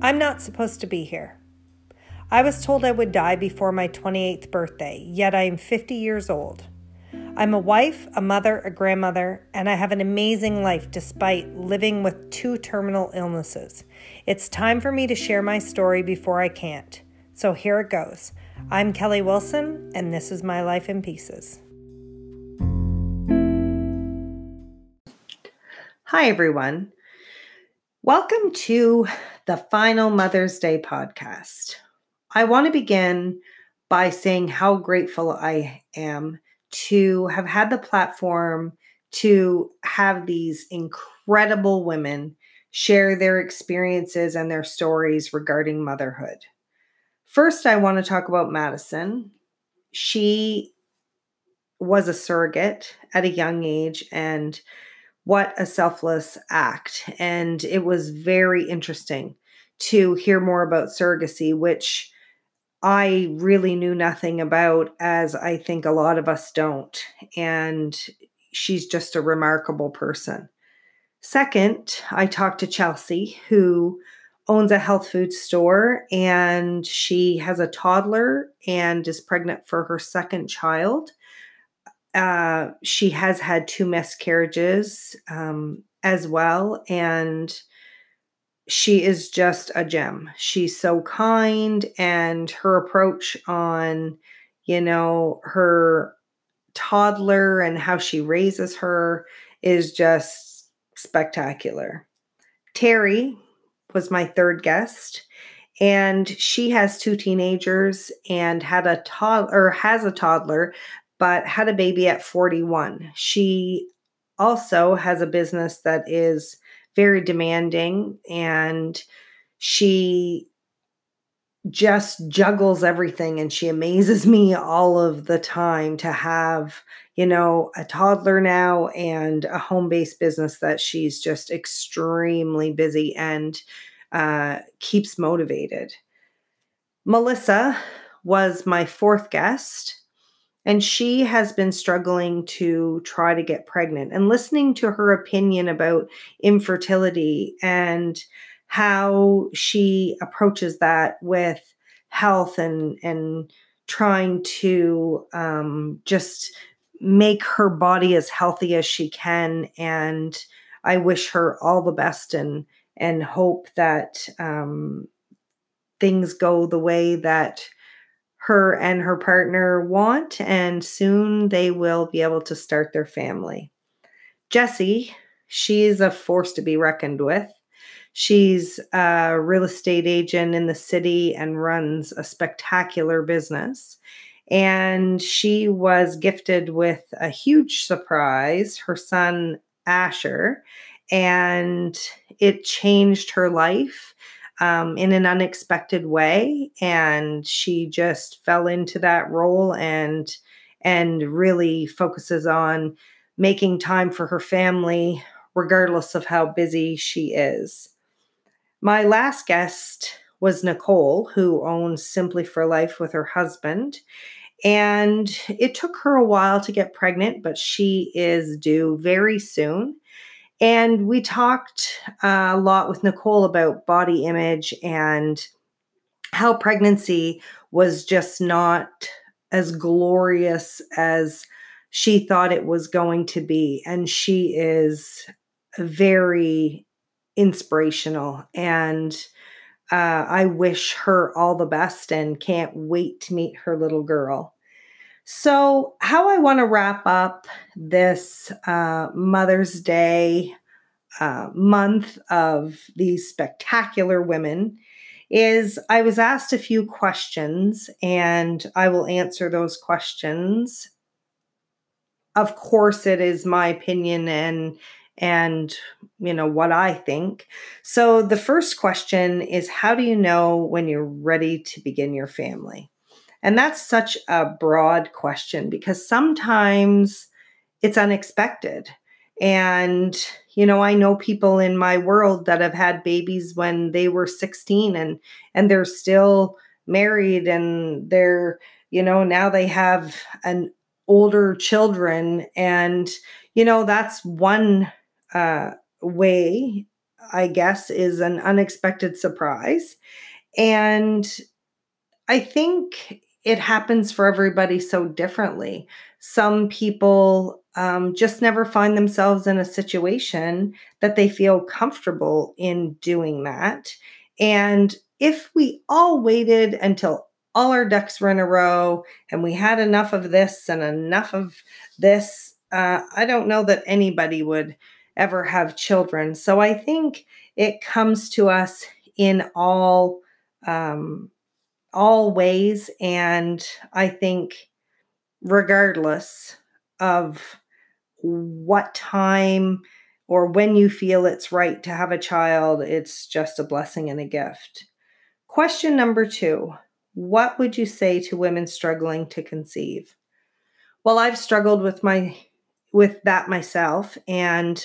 I'm not supposed to be here. I was told I would die before my 28th birthday, yet I am 50 years old. I'm a wife, a mother, a grandmother, and I have an amazing life despite living with two terminal illnesses. It's time for me to share my story before I can't. So here it goes. I'm Kelly Wilson, and this is my life in pieces. Hi, everyone. Welcome to the final Mother's Day podcast. I want to begin by saying how grateful I am to have had the platform to have these incredible women share their experiences and their stories regarding motherhood. First, I want to talk about Madison. She was a surrogate at a young age and what a selfless act. And it was very interesting to hear more about surrogacy, which I really knew nothing about, as I think a lot of us don't. And she's just a remarkable person. Second, I talked to Chelsea, who owns a health food store, and she has a toddler and is pregnant for her second child. Uh, she has had two miscarriages um, as well, and she is just a gem. She's so kind, and her approach on, you know, her toddler and how she raises her is just spectacular. Terry was my third guest and she has two teenagers and had a toddler has a toddler but had a baby at 41. She also has a business that is very demanding and she just juggles everything and she amazes me all of the time to have you know a toddler now and a home-based business that she's just extremely busy and uh, keeps motivated melissa was my fourth guest and she has been struggling to try to get pregnant and listening to her opinion about infertility and how she approaches that with health and and trying to um, just make her body as healthy as she can. And i wish her all the best and and hope that um, things go the way that her and her partner want, and soon they will be able to start their family. Jessie, she's a force to be reckoned with. She's a real estate agent in the city and runs a spectacular business. And she was gifted with a huge surprise her son, Asher, and it changed her life um, in an unexpected way, and she just fell into that role and and really focuses on making time for her family, regardless of how busy she is. My last guest was Nicole, who owns Simply for Life with her husband. And it took her a while to get pregnant, but she is due very soon. And we talked uh, a lot with Nicole about body image and how pregnancy was just not as glorious as she thought it was going to be. And she is very inspirational. And uh, I wish her all the best and can't wait to meet her little girl. So, how I want to wrap up this uh, Mother's Day uh, month of these spectacular women is I was asked a few questions and I will answer those questions. Of course, it is my opinion and and you know what I think. So the first question is how do you know when you're ready to begin your family? And that's such a broad question because sometimes it's unexpected. And, you know, I know people in my world that have had babies when they were 16 and and they're still married and they're, you know, now they have an older children and you know, that's one uh way I guess, is an unexpected surprise. And I think it happens for everybody so differently. Some people um, just never find themselves in a situation that they feel comfortable in doing that. And if we all waited until all our ducks were in a row and we had enough of this and enough of this, uh, I don't know that anybody would ever have children. So I think it comes to us in all um, all ways, and I think regardless of what time or when you feel it's right to have a child, it's just a blessing and a gift. Question number two What would you say to women struggling to conceive? Well, I've struggled with my with that myself and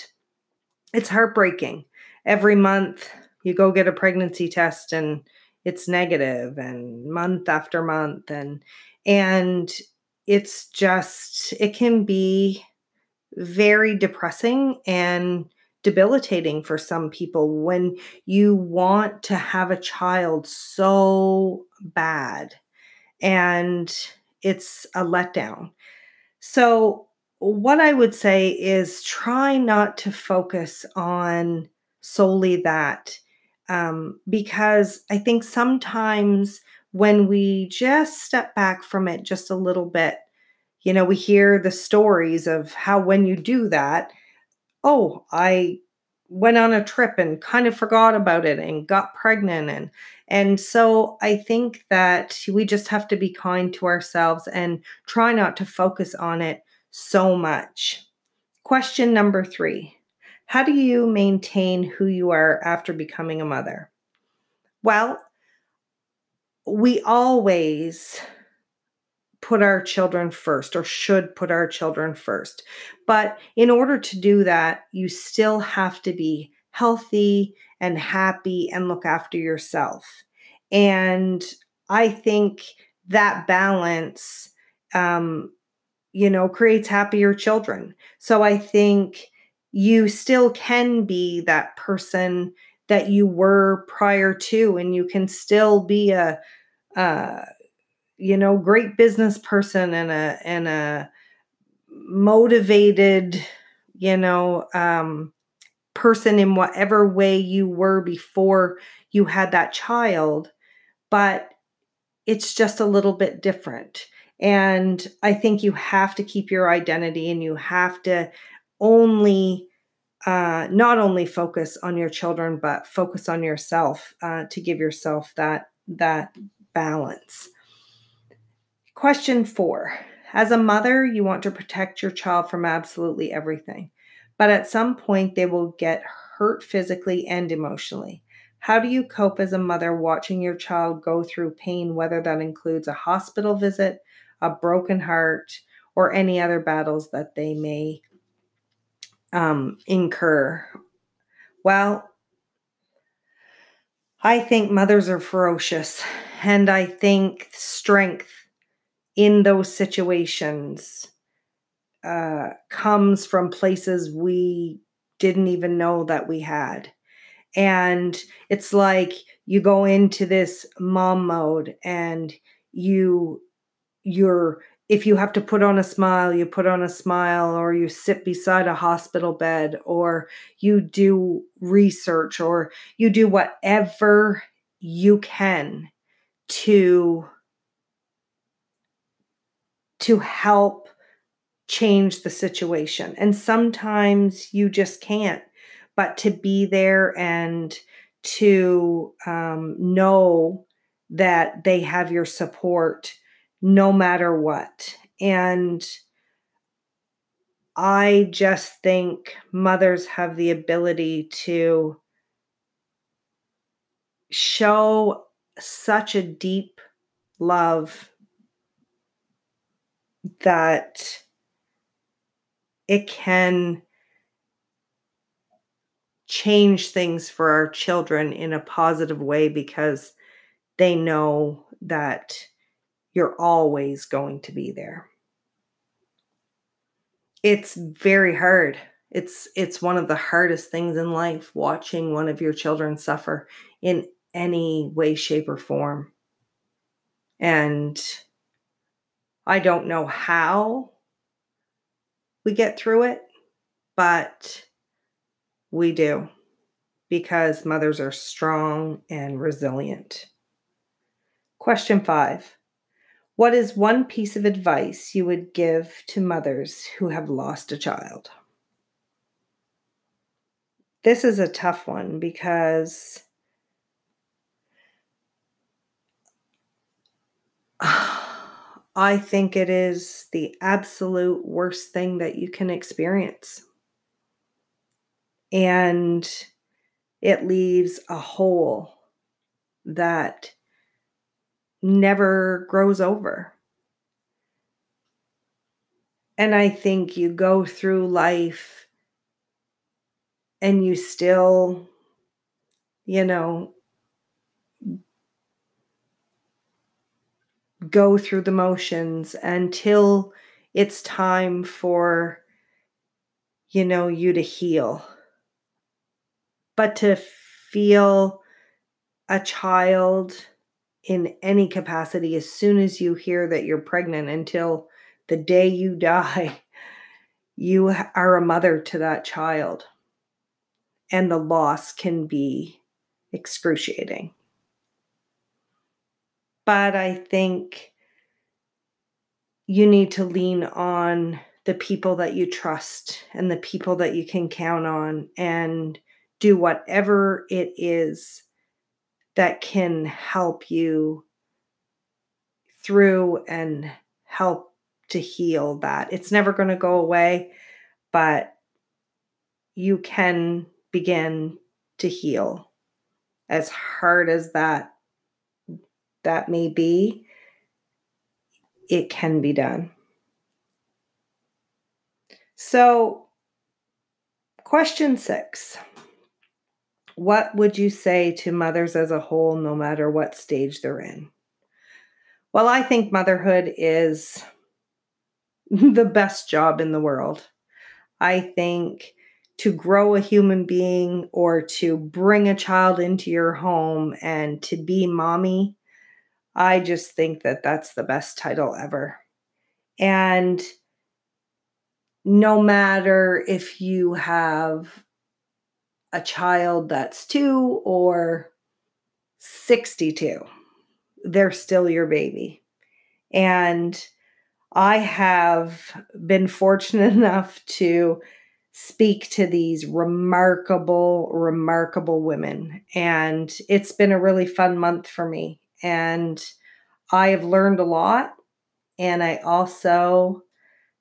it's heartbreaking. Every month you go get a pregnancy test and it's negative and month after month and and it's just it can be very depressing and debilitating for some people when you want to have a child so bad and it's a letdown. So, what I would say is try not to focus on solely that um, because I think sometimes when we just step back from it just a little bit, you know, we hear the stories of how when you do that, oh, I went on a trip and kind of forgot about it and got pregnant and and so I think that we just have to be kind to ourselves and try not to focus on it so much. Question number 3. How do you maintain who you are after becoming a mother? Well, we always put our children first or should put our children first. But in order to do that, you still have to be healthy and happy and look after yourself. And I think that balance, um, you know, creates happier children. So I think you still can be that person that you were prior to and you can still be a uh, you know great business person and a and a motivated you know um, person in whatever way you were before you had that child but it's just a little bit different. And i think you have to keep your identity and you have to only uh, not only focus on your children but focus on yourself uh, to give yourself that that balance. Question four. As a mother you want to protect your child from absolutely everything but at some point they will get hurt physically and emotionally. How do you cope as a mother watching your child go through pain whether that includes a hospital visit a broken heart or any other battles that they may um, incur? Well, I think mothers are ferocious, and I think strength in those situations uh, comes from places we didn't even know that we had. And it's like you go into this mom mode and you you're if you have to put on a smile, you put on a smile, or you sit beside a hospital bed, or you do research, or you do whatever you can to to help change the situation. And sometimes you just can't, but to be there and to um, know that they have your support no matter what. And I just think mothers have the ability to show such a deep love that it can change things for our children in a positive way because they know that you're always going to be there. It's very hard. It's it's one of the hardest things in life watching one of your children suffer in any way shape or form. And I don't know how we get through it, but we do because mothers are strong and resilient. Question five What is one piece of advice you would give to mothers who have lost a child? This is a tough one because I think it is the absolute worst thing that you can experience. And it leaves a hole that never grows over. And I think you go through life and you still, you know, go through the motions until it's time for, you know, you to heal. But to feel a child in any capacity as soon as you hear that you're pregnant until the day you die, you are a mother to that child. And the loss can be excruciating. But I think you need to lean on the people that you trust and the people that you can count on and do whatever it is that can help you through and help to heal that. It's never going to go away, but you can begin to heal. As hard as that that may be, it can be done. So, question six What would you say to mothers as a whole, no matter what stage they're in? Well, I think motherhood is the best job in the world. I think to grow a human being or to bring a child into your home and to be mommy I just think that that's the best title ever. And no matter if you have a child that's two or 62, they're still your baby. And I have been fortunate enough to speak to these remarkable, remarkable women. And it's been a really fun month for me and I have learned a lot. And I also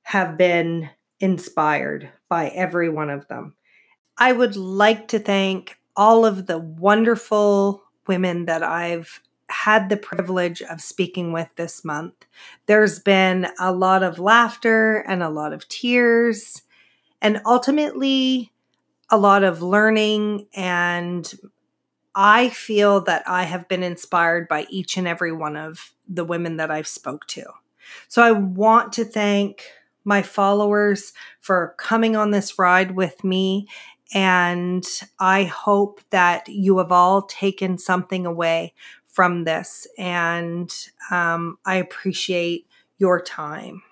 have been inspired by every one of them. I would like to thank all of the wonderful women that I've had the privilege of speaking with this month. There's been a lot of laughter and a lot of tears, and ultimately, a lot of learning and I feel that I have been inspired by each and every one of the women that I've spoke to. So I want to thank my followers for coming on this ride with me and I hope that you have all taken something away from this and um, I appreciate your time.